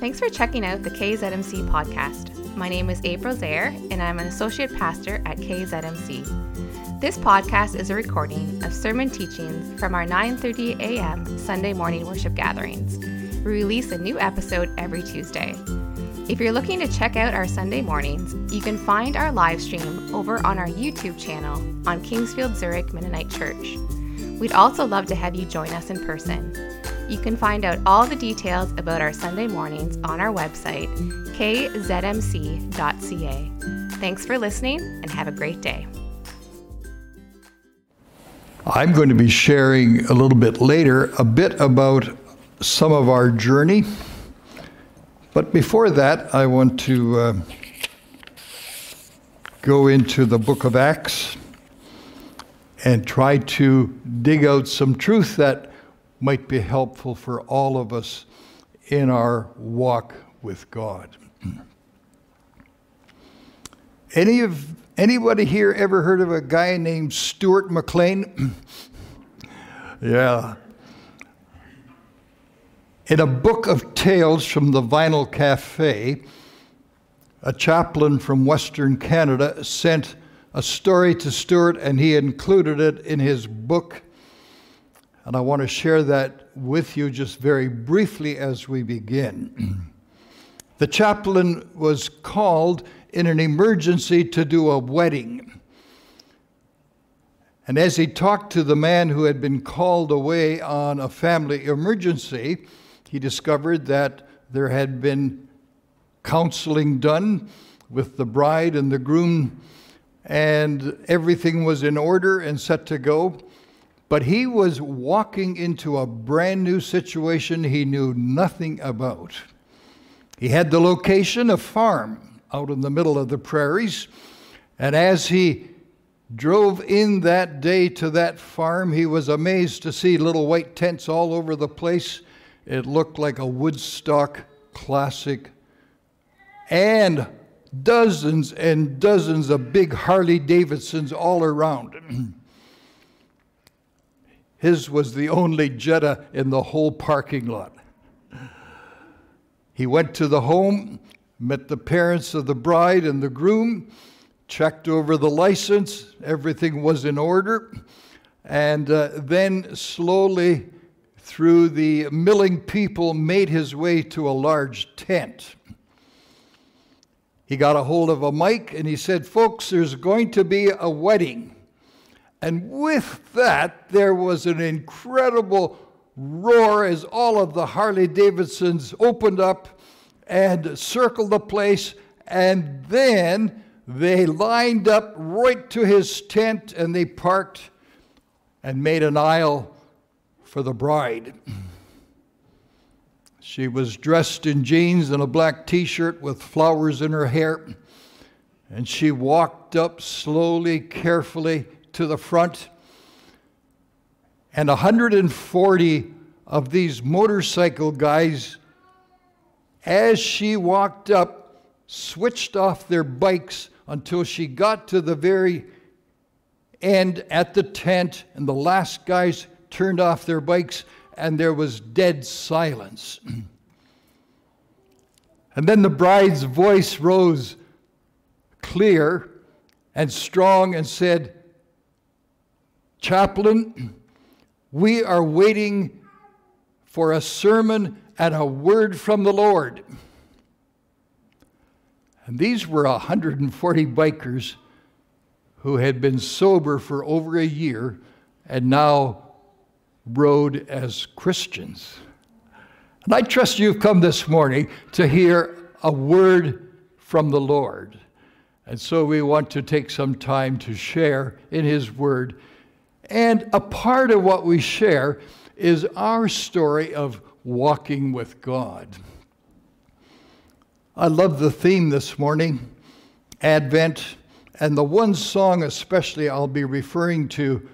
Thanks for checking out the KZMC podcast. My name is April Zaire, and I'm an associate pastor at KZMC. This podcast is a recording of sermon teachings from our 9:30 a.m. Sunday morning worship gatherings. We release a new episode every Tuesday. If you're looking to check out our Sunday mornings, you can find our live stream over on our YouTube channel on Kingsfield Zurich Mennonite Church. We'd also love to have you join us in person. You can find out all the details about our Sunday mornings on our website, kzmc.ca. Thanks for listening and have a great day. I'm going to be sharing a little bit later a bit about some of our journey. But before that, I want to uh, go into the book of Acts and try to dig out some truth that might be helpful for all of us in our walk with God. Any of anybody here ever heard of a guy named Stuart McLean? yeah. In a book of tales from the Vinyl Cafe, a chaplain from Western Canada sent a story to Stuart, and he included it in his book. And I want to share that with you just very briefly as we begin. the chaplain was called in an emergency to do a wedding. And as he talked to the man who had been called away on a family emergency, he discovered that there had been counseling done with the bride and the groom and everything was in order and set to go. But he was walking into a brand new situation he knew nothing about. He had the location, a farm out in the middle of the prairies. And as he drove in that day to that farm, he was amazed to see little white tents all over the place. It looked like a Woodstock classic. And dozens and dozens of big Harley Davidsons all around. His was the only Jetta in the whole parking lot. He went to the home, met the parents of the bride and the groom, checked over the license, everything was in order, and uh, then slowly, through the milling people, made his way to a large tent he got a hold of a mic and he said, Folks, there's going to be a wedding. And with that, there was an incredible roar as all of the Harley Davidsons opened up and circled the place. And then they lined up right to his tent and they parked and made an aisle for the bride. She was dressed in jeans and a black t shirt with flowers in her hair. And she walked up slowly, carefully to the front. And 140 of these motorcycle guys, as she walked up, switched off their bikes until she got to the very end at the tent, and the last guys turned off their bikes and there was dead silence. and then the bride's voice rose clear and strong and said, Chaplain, we are waiting for a sermon and a word from the Lord. And these were 140 bikers who had been sober for over a year and now rode as Christians. And I trust you've come this morning to hear a word from the Lord. And so we want to take some time to share in His Word. And a part of what we share is our story of walking with God. I love the theme this morning, Advent, and the one song especially I'll be referring to,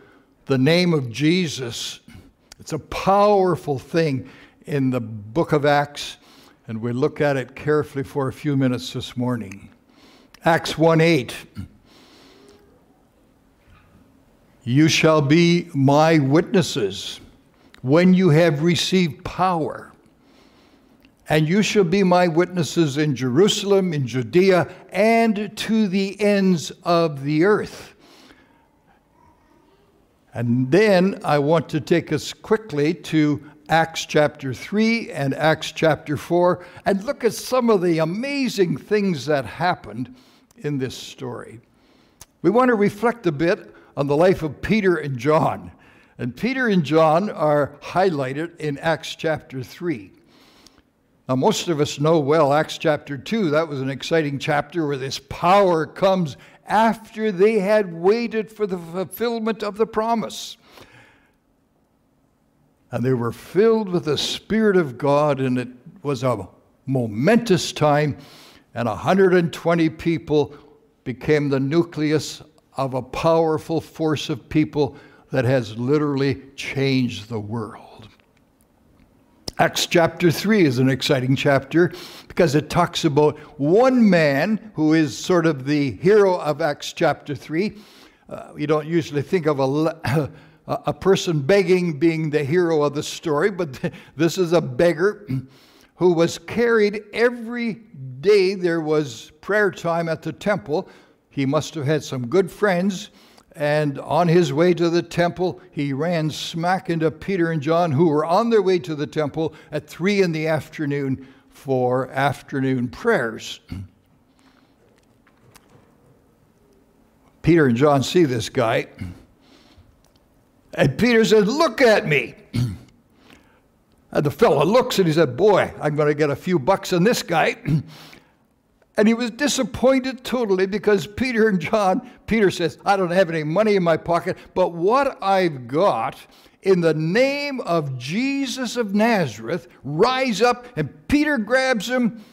the name of Jesus. It's a powerful thing in the book of Acts, and we look at it carefully for a few minutes this morning. Acts 1 8. You shall be my witnesses when you have received power. And you shall be my witnesses in Jerusalem, in Judea, and to the ends of the earth. And then I want to take us quickly to Acts chapter 3 and Acts chapter 4 and look at some of the amazing things that happened in this story. We want to reflect a bit on the life of Peter and John. And Peter and John are highlighted in Acts chapter 3. Now, most of us know well Acts chapter 2. That was an exciting chapter where this power comes after they had waited for the fulfillment of the promise. And they were filled with the Spirit of God, and it was a momentous time, and 120 people became the nucleus of a powerful force of people that has literally changed the world. Acts chapter 3 is an exciting chapter because it talks about one man who is sort of the hero of Acts chapter 3. Uh, you don't usually think of a, a person begging being the hero of the story, but this is a beggar who was carried every day. There was prayer time at the temple. He must have had some good friends. And on his way to the temple, he ran smack into Peter and John, who were on their way to the temple at three in the afternoon for afternoon prayers. Peter and John see this guy. And Peter said, Look at me. and the fellow looks and he said, Boy, I'm going to get a few bucks on this guy. and he was disappointed totally because Peter and John, Peter says, I don't have any money in my pocket, but what I've got in the name of Jesus of Nazareth, rise up. And Peter grabs him,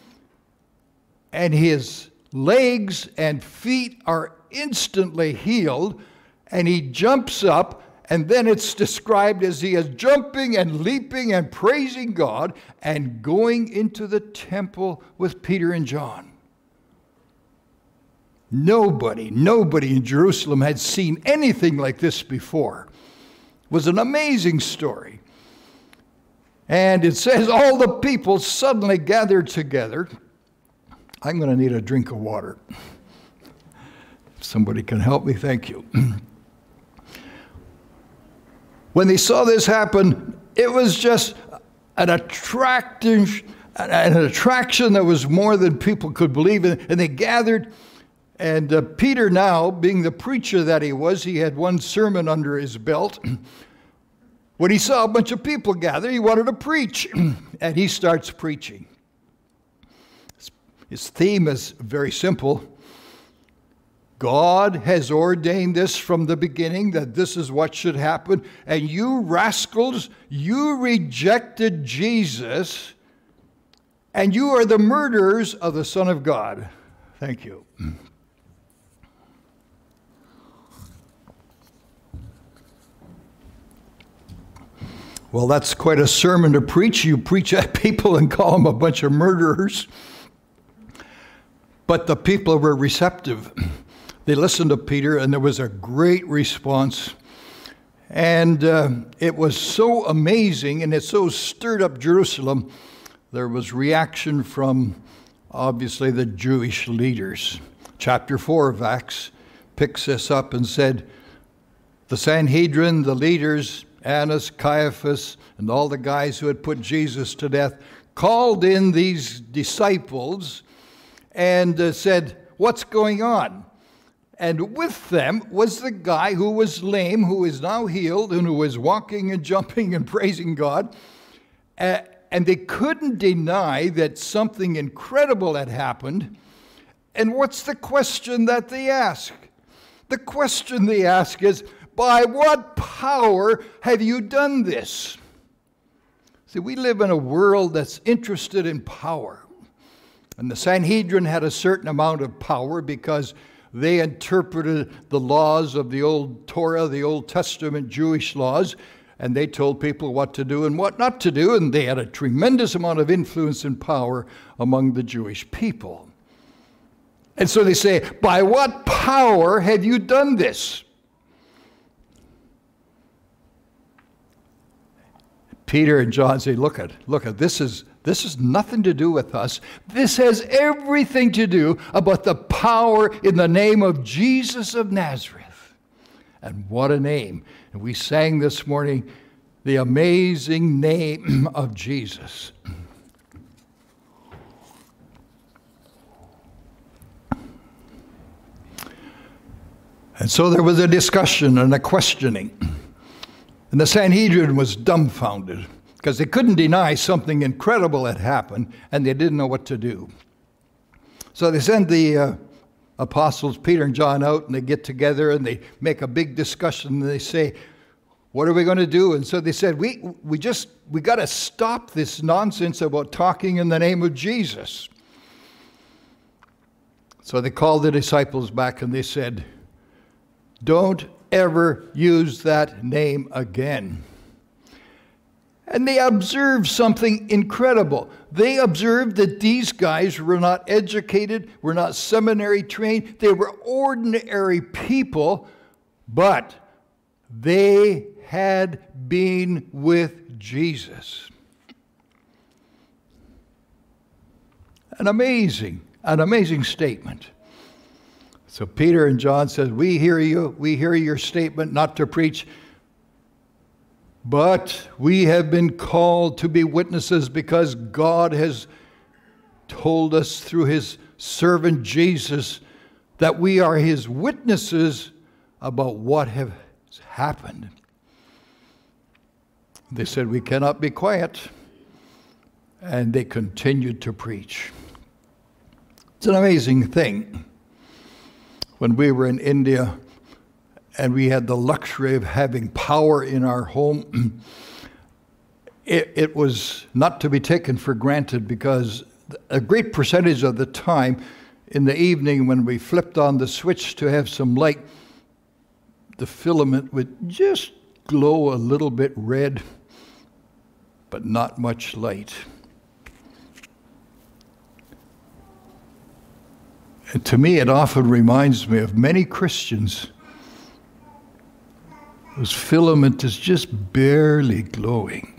and his legs and feet are instantly healed. And he jumps up and then it's described as he is jumping and leaping and praising God and going into the temple with Peter and John. Nobody, nobody in Jerusalem had seen anything like this before. It was an amazing story. And it says all the people suddenly gathered together. I'm going to need a drink of water. If somebody can help me, thank you. When they saw this happen, it was just an attractive, an attraction that was more than people could believe in. And they gathered, and uh, Peter, now being the preacher that he was, he had one sermon under his belt. when he saw a bunch of people gather, he wanted to preach, and he starts preaching. His theme is very simple God has ordained this from the beginning that this is what should happen. And you rascals, you rejected Jesus, and you are the murderers of the Son of God. Thank you. Well, that's quite a sermon to preach. You preach at people and call them a bunch of murderers. But the people were receptive. They listened to Peter, and there was a great response. And uh, it was so amazing, and it so stirred up Jerusalem. There was reaction from obviously the Jewish leaders. Chapter 4 of Acts picks this up and said, The Sanhedrin, the leaders, Annas, Caiaphas, and all the guys who had put Jesus to death, called in these disciples and uh, said, What's going on? And with them was the guy who was lame, who is now healed, and who was walking and jumping and praising God. Uh, and they couldn't deny that something incredible had happened. And what's the question that they ask? The question they ask is, By what power have you done this? See, we live in a world that's interested in power. And the Sanhedrin had a certain amount of power because they interpreted the laws of the old Torah, the Old Testament Jewish laws, and they told people what to do and what not to do, and they had a tremendous amount of influence and power among the Jewish people. And so they say, By what power have you done this? Peter and John say, Look at, look at, this is this has nothing to do with us. This has everything to do about the power in the name of Jesus of Nazareth. And what a name. And we sang this morning the amazing name of Jesus. And so there was a discussion and a questioning. And the Sanhedrin was dumbfounded because they couldn't deny something incredible had happened and they didn't know what to do. So they send the uh, apostles, Peter and John, out and they get together and they make a big discussion and they say, What are we going to do? And so they said, We, we just, we got to stop this nonsense about talking in the name of Jesus. So they called the disciples back and they said, Don't ever use that name again. And they observed something incredible. They observed that these guys were not educated, were not seminary trained, they were ordinary people, but they had been with Jesus. An amazing, an amazing statement. So Peter and John says, "We hear you. We hear your statement not to preach but we have been called to be witnesses because God has told us through his servant Jesus that we are his witnesses about what has happened. They said, We cannot be quiet. And they continued to preach. It's an amazing thing. When we were in India, and we had the luxury of having power in our home, it, it, was not to be taken for granted because a great percentage of the time in the evening when we flipped on the switch to have some light, the filament would just glow a little bit red, but not much light. To me, it often reminds me of many Christians whose filament is just barely glowing.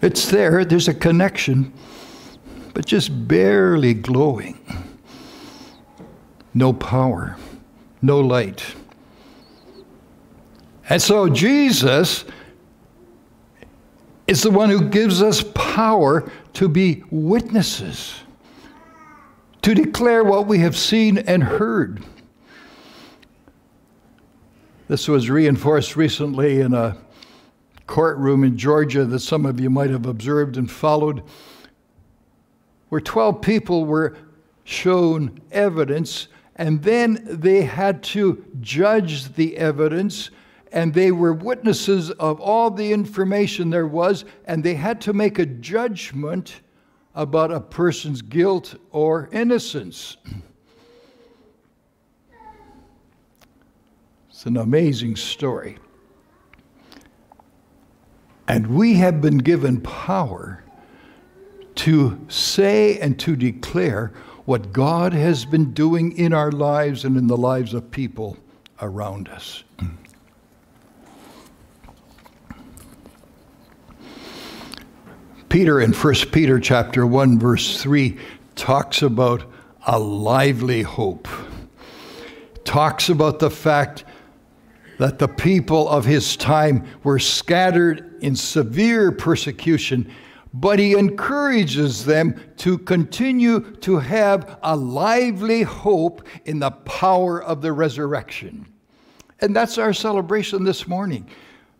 It's there, there's a connection, but just barely glowing. No power, no light. And so Jesus is the one who gives us power to be witnesses, to declare what we have seen and heard. This was reinforced recently in a courtroom in Georgia that some of you might have observed and followed, where 12 people were shown evidence, and then they had to judge the evidence, and they were witnesses of all the information there was, and they had to make a judgment about a person's guilt or innocence. It's an amazing story. And we have been given power to say and to declare what God has been doing in our lives and in the lives of people around us. Peter in 1 Peter chapter 1 verse 3 talks about a lively hope. Talks about the fact that the people of his time were scattered in severe persecution, but he encourages them to continue to have a lively hope in the power of the resurrection. And that's our celebration this morning.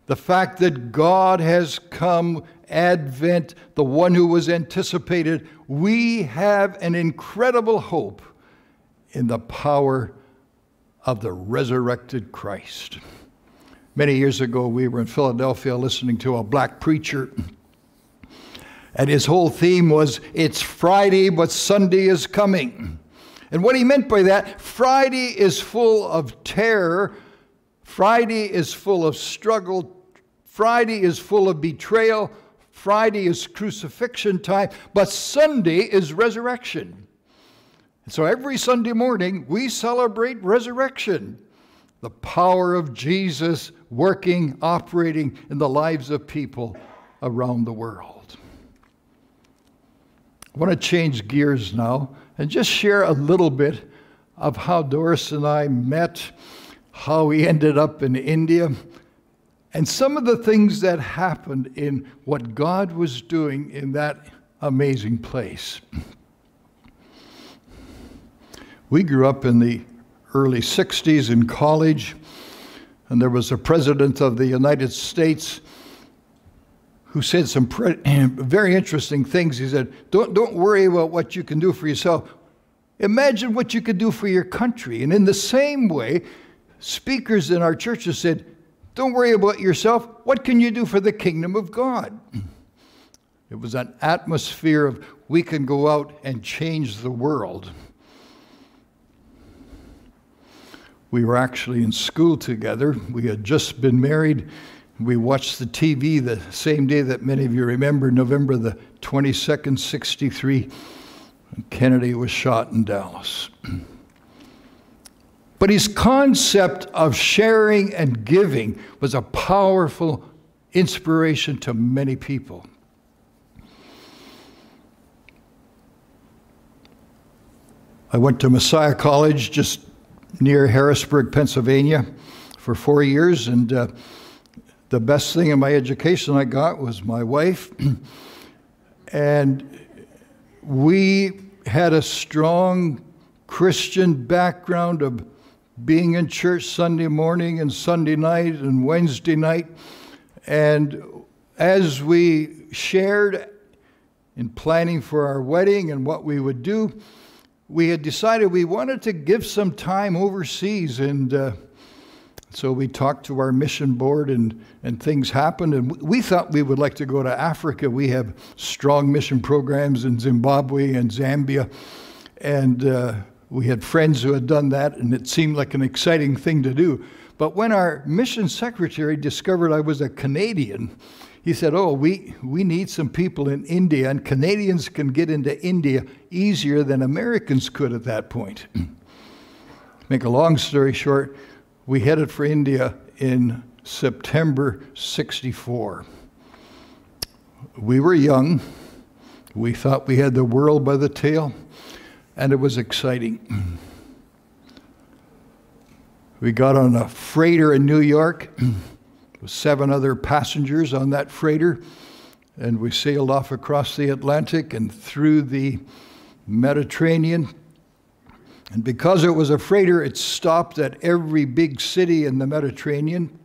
The fact that God has come, Advent, the one who was anticipated, we have an incredible hope in the power of the resurrected Christ. Many years ago, we were in Philadelphia listening to a black preacher. And his whole theme was, It's Friday, but Sunday is coming. And what he meant by that, Friday is full of terror, Friday is full of struggle, Friday is full of betrayal, Friday is crucifixion time, but Sunday is resurrection. And so every Sunday morning, we celebrate resurrection. the power of Jesus working, operating in the lives of people around the world. I want to change gears now and just share a little bit of how Doris and I met, how we ended up in India, and some of the things that happened in what God was doing in that amazing place. We grew up in the early 60s in college, and there was a president of the United States who said some very interesting things. He said, don't, don't worry about what you can do for yourself. Imagine what you could do for your country. And in the same way, speakers in our churches said, Don't worry about yourself. What can you do for the kingdom of God? It was an atmosphere of we can go out and change the world. We were actually in school together. We had just been married. We watched the TV the same day that many of you remember, November the 22nd, 63. Kennedy was shot in Dallas. But his concept of sharing and giving was a powerful inspiration to many people. I went to Messiah College just near Harrisburg, Pennsylvania, for four years, and uh, the best thing in my education I got was my wife. and we had a strong Christian background of being in church Sunday morning and Sunday night and Wednesday night. And as we shared in planning for our wedding and what we would do, we had decided we wanted to give some time overseas. And uh, so we talked to our mission board, and, and things happened. And we thought we would like to go to Africa. We have strong mission programs in Zimbabwe and Zambia. And uh, we had friends who had done that, and it seemed like an exciting thing to do. But when our mission secretary discovered I was a Canadian, he said, Oh, we, we need some people in India, and Canadians can get into India easier than Americans could at that point. Make a long story short, we headed for India in September 64. We were young. We thought we had the world by the tail, and it was exciting. We got on a freighter in New York with seven other passengers on that freighter, and we sailed off across the Atlantic and through the Mediterranean and because it was a freighter, it stopped at every big city in the Mediterranean.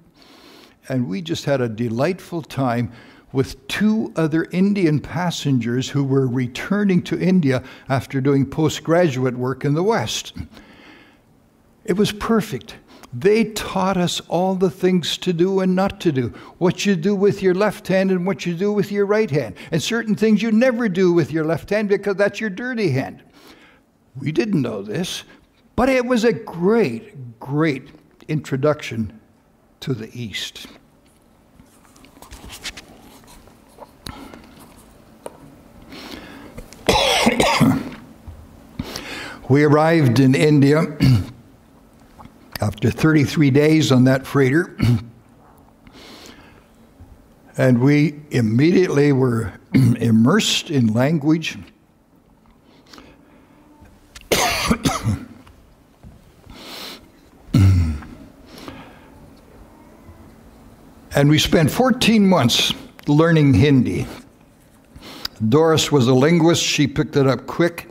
And we just had a delightful time with two other Indian passengers who were returning to India after doing postgraduate work in the West. It was perfect. They taught us all the things to do and not to do, what you do with your left hand and what you do with your right hand, and certain things you never do with your left hand because that's your dirty hand. We didn't know this, but it was a great, great introduction to the East. we arrived in India after 33 days on that freighter, and we immediately were immersed in language and we spent 14 months learning Hindi. Doris was a linguist, she picked it up quick.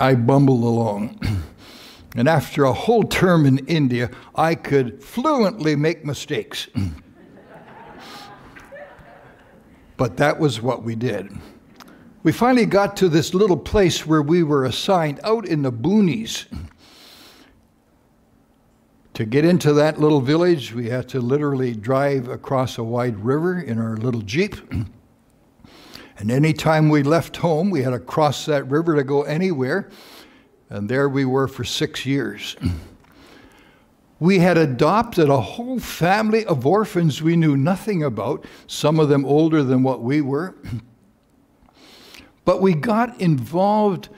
I bumbled along. And after a whole term in India, I could fluently make mistakes. but that was what we did. We finally got to this little place where we were assigned out in the boonies. To get into that little village, we had to literally drive across a wide river in our little Jeep. And any time we left home, we had to cross that river to go anywhere. And there we were for six years. We had adopted a whole family of orphans we knew nothing about, some of them older than what we were. But we got involved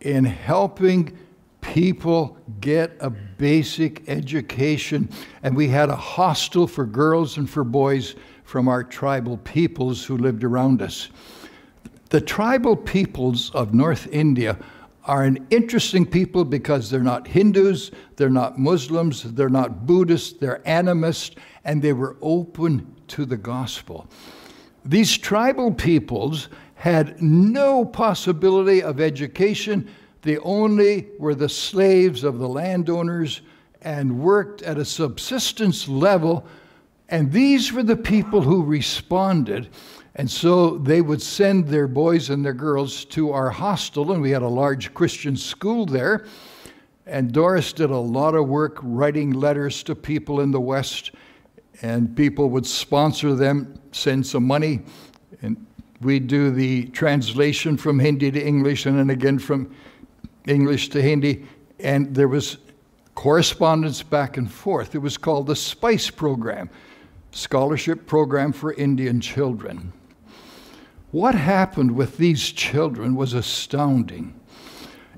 in helping people get a basic education. And we had a hostel for girls and for boys from our tribal peoples who lived around us. The tribal peoples of North India are an interesting people because they're not Hindus, they're not Muslims, they're not Buddhists, they're animists, and they were open to the gospel. These tribal peoples had no possibility of education. They only were the slaves of the landowners and worked at a subsistence level. And these were the people who responded and so they would send their boys and their girls to our hostel, and we had a large Christian school there. And Doris did a lot of work writing letters to people in the West, and people would sponsor them, send some money, and we'd do the translation from Hindi to English and then again from English to Hindi. And there was correspondence back and forth. It was called the SPICE program, Scholarship Program for Indian Children. What happened with these children was astounding.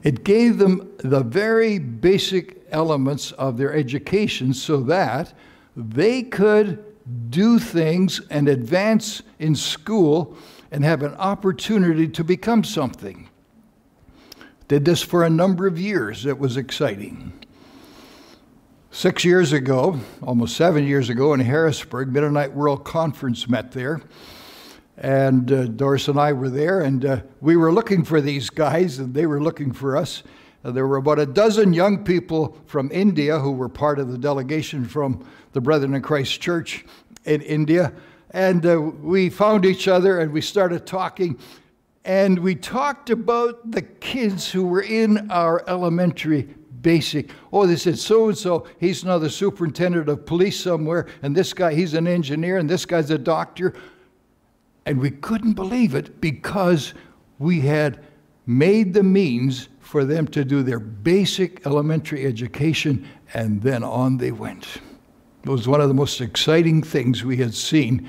It gave them the very basic elements of their education so that they could do things and advance in school and have an opportunity to become something. Did this for a number of years. It was exciting. Six years ago, almost seven years ago in Harrisburg, Mennonite World Conference met there. And uh, Doris and I were there, and uh, we were looking for these guys, and they were looking for us. Uh, there were about a dozen young people from India who were part of the delegation from the Brethren in Christ Church in India. And uh, we found each other and we started talking. And we talked about the kids who were in our elementary basic. Oh, they said so and so, he's now the superintendent of police somewhere, and this guy, he's an engineer, and this guy's a doctor. And we couldn't believe it because we had made the means for them to do their basic elementary education, and then on they went. It was one of the most exciting things we had seen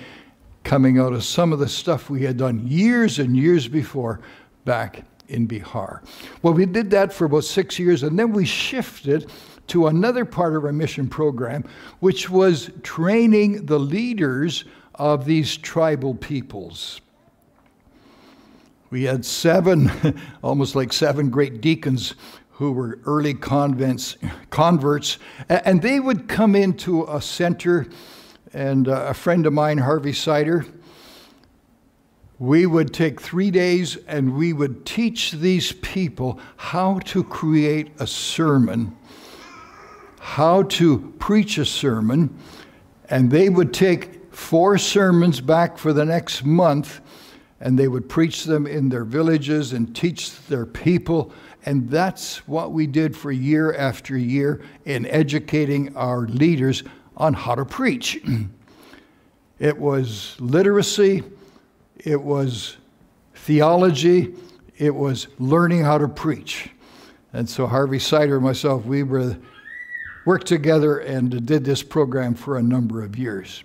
coming out of some of the stuff we had done years and years before back in Bihar. Well, we did that for about six years, and then we shifted to another part of our mission program, which was training the leaders of these tribal peoples. We had seven, almost like seven great deacons who were early convents, converts, and they would come into a center. And uh, a friend of mine, Harvey Sider, we would take three days and we would teach these people how to create a sermon, how to preach a sermon, and they would take four sermons back for the next month, and they would preach them in their villages and teach their people. And that's what we did for year after year in educating our leaders on how to preach. it was literacy, it was theology, it was learning how to preach. And so Harvey Sider and myself, we were worked together and did this program for a number of years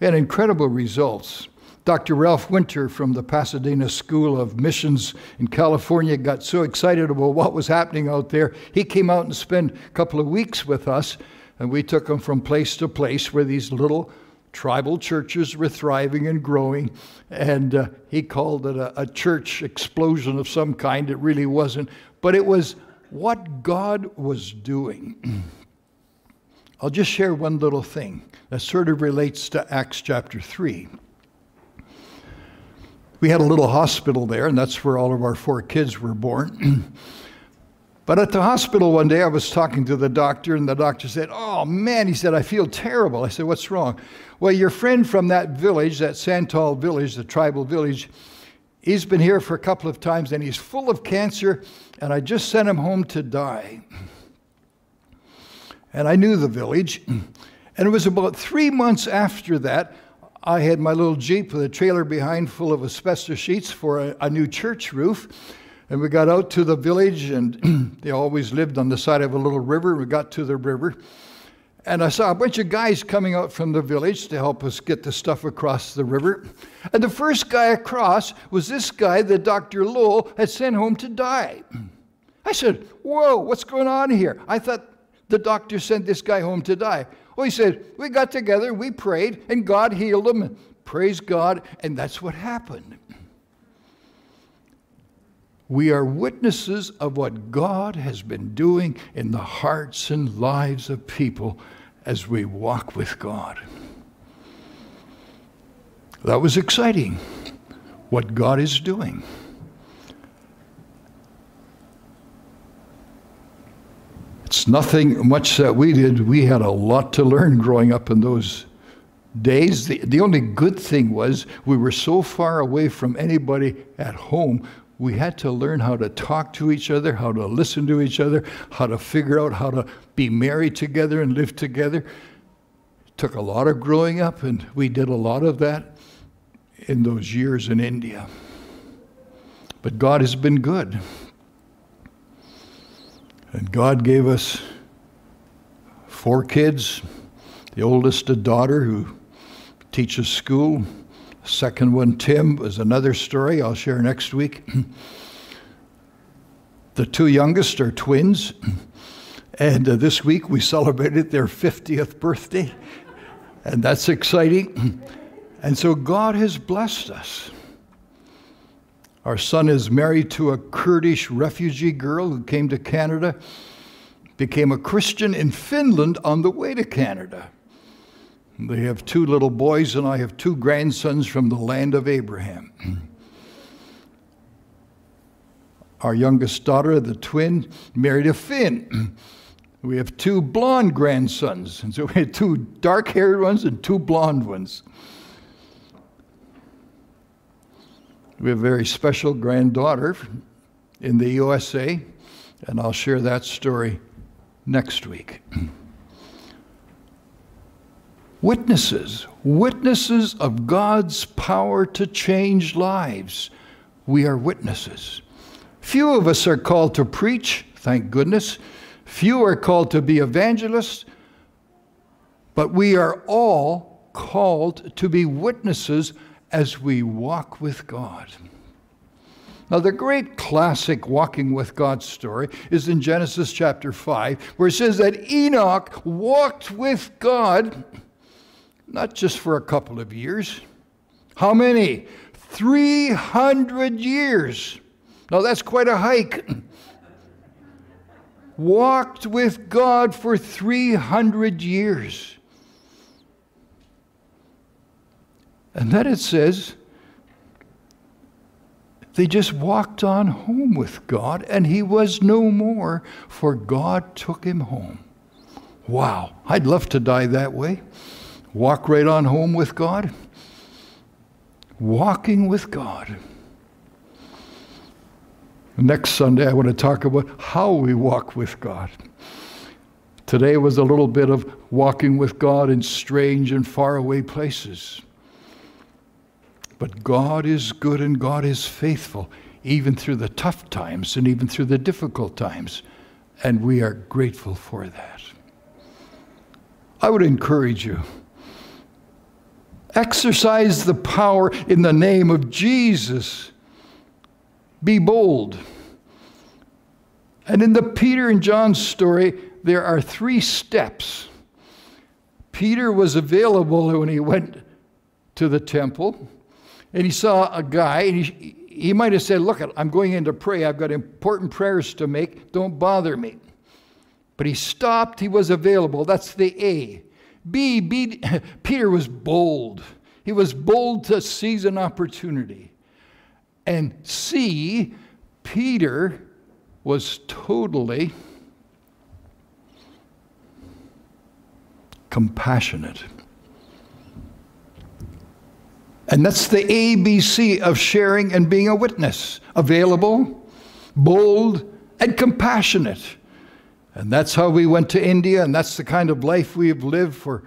and incredible results. Dr. Ralph Winter from the Pasadena School of Missions in California got so excited about what was happening out there. He came out and spent a couple of weeks with us, and we took him from place to place where these little tribal churches were thriving and growing. And uh, he called it a, a church explosion of some kind. It really wasn't, but it was what God was doing. I'll just share one little thing that sort of relates to Acts chapter 3. We had a little hospital there, and that's where all of our four kids were born. but at the hospital one day, I was talking to the doctor, and the doctor said, Oh man, he said, I feel terrible. I said, What's wrong? Well, your friend from that village, that Santal village, the tribal village, he's been here for a couple of times and he's full of cancer, and I just sent him home to die and I knew the village. Mm. And it was about three months after that, I had my little Jeep with a trailer behind full of asbestos sheets for a, a new church roof. And we got out to the village, and they always lived on the side of a little river. We got to the river, and I saw a bunch of guys coming out from the village to help us get the stuff across the river. And the first guy across was this guy that Dr. Lowell had sent home to die. I said, Whoa, what's going on here? I thought the doctor sent this guy home to die. Well, he said, We got together, we prayed, and God healed him. Praise God. And that's what happened. We are witnesses of what God has been doing in the hearts and lives of people as we walk with God. That was exciting, what God is doing. It's nothing much that we did. We had a lot to learn growing up in those days. The, the only good thing was we were so far away from anybody at home, we had to learn how to talk to each other, how to listen to each other, how to figure out how to be married together and live together. It took a lot of growing up, and we did a lot of that in those years in India. But God has been good. And God gave us four kids, the oldest a daughter who teaches school. Second one, Tim, is another story I'll share next week. the two youngest are twins, and uh, this week we celebrated their 50th birthday, and that's exciting. And so God has blessed us. Our son is married to a Kurdish refugee girl who came to Canada, became a Christian in Finland on the way to Canada. They have two little boys, and I have two grandsons from the land of Abraham. Our youngest daughter, the twin, married a Finn. We have two blonde grandsons, and so we had two dark haired ones and two blonde ones. We have a very special granddaughter in the USA, and I'll share that story next week. witnesses, witnesses of God's power to change lives. We are witnesses. Few of us are called to preach, thank goodness. Few are called to be evangelists, but we are all called to be witnesses as we walk with God. Now, the great classic walking with God story is in Genesis chapter 5, where it says that Enoch walked with God not just for a couple of years. How many? 300 years. Now, that's quite a hike. walked with God for 300 years. And then it says, they just walked on home with God, and he was no more, for God took him home. Wow, I'd love to die that way. Walk right on home with God. Walking with God. Next Sunday, I want to talk about how we walk with God. Today was a little bit of walking with God in strange and faraway places. But God is good and God is faithful, even through the tough times and even through the difficult times. And we are grateful for that. I would encourage you exercise the power in the name of Jesus. Be bold. And in the Peter and John story, there are three steps. Peter was available when he went to the temple and he saw a guy, and he, he might have said, Look, I'm going in to pray. I've got important prayers to make. Don't bother me. But he stopped. He was available. That's the A. B, B Peter was bold. He was bold to seize an opportunity. And C, Peter was totally compassionate. And that's the ABC of sharing and being a witness available, bold, and compassionate. And that's how we went to India, and that's the kind of life we have lived for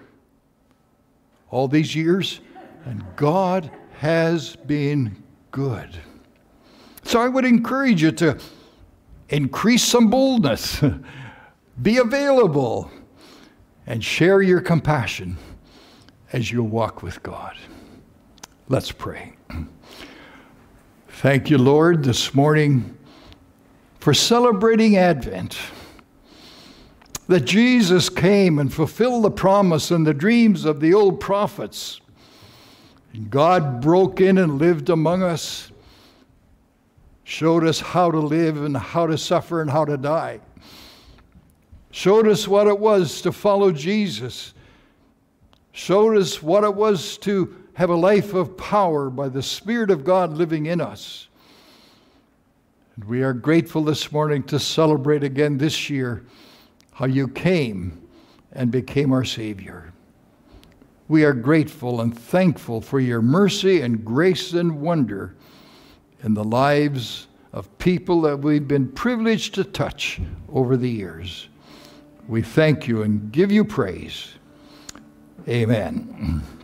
all these years. And God has been good. So I would encourage you to increase some boldness, be available, and share your compassion as you walk with God. Let's pray. Thank you, Lord, this morning for celebrating Advent. That Jesus came and fulfilled the promise and the dreams of the old prophets. And God broke in and lived among us, showed us how to live and how to suffer and how to die, showed us what it was to follow Jesus, showed us what it was to have a life of power by the Spirit of God living in us. And we are grateful this morning to celebrate again this year how you came and became our Savior. We are grateful and thankful for your mercy and grace and wonder in the lives of people that we've been privileged to touch over the years. We thank you and give you praise. Amen.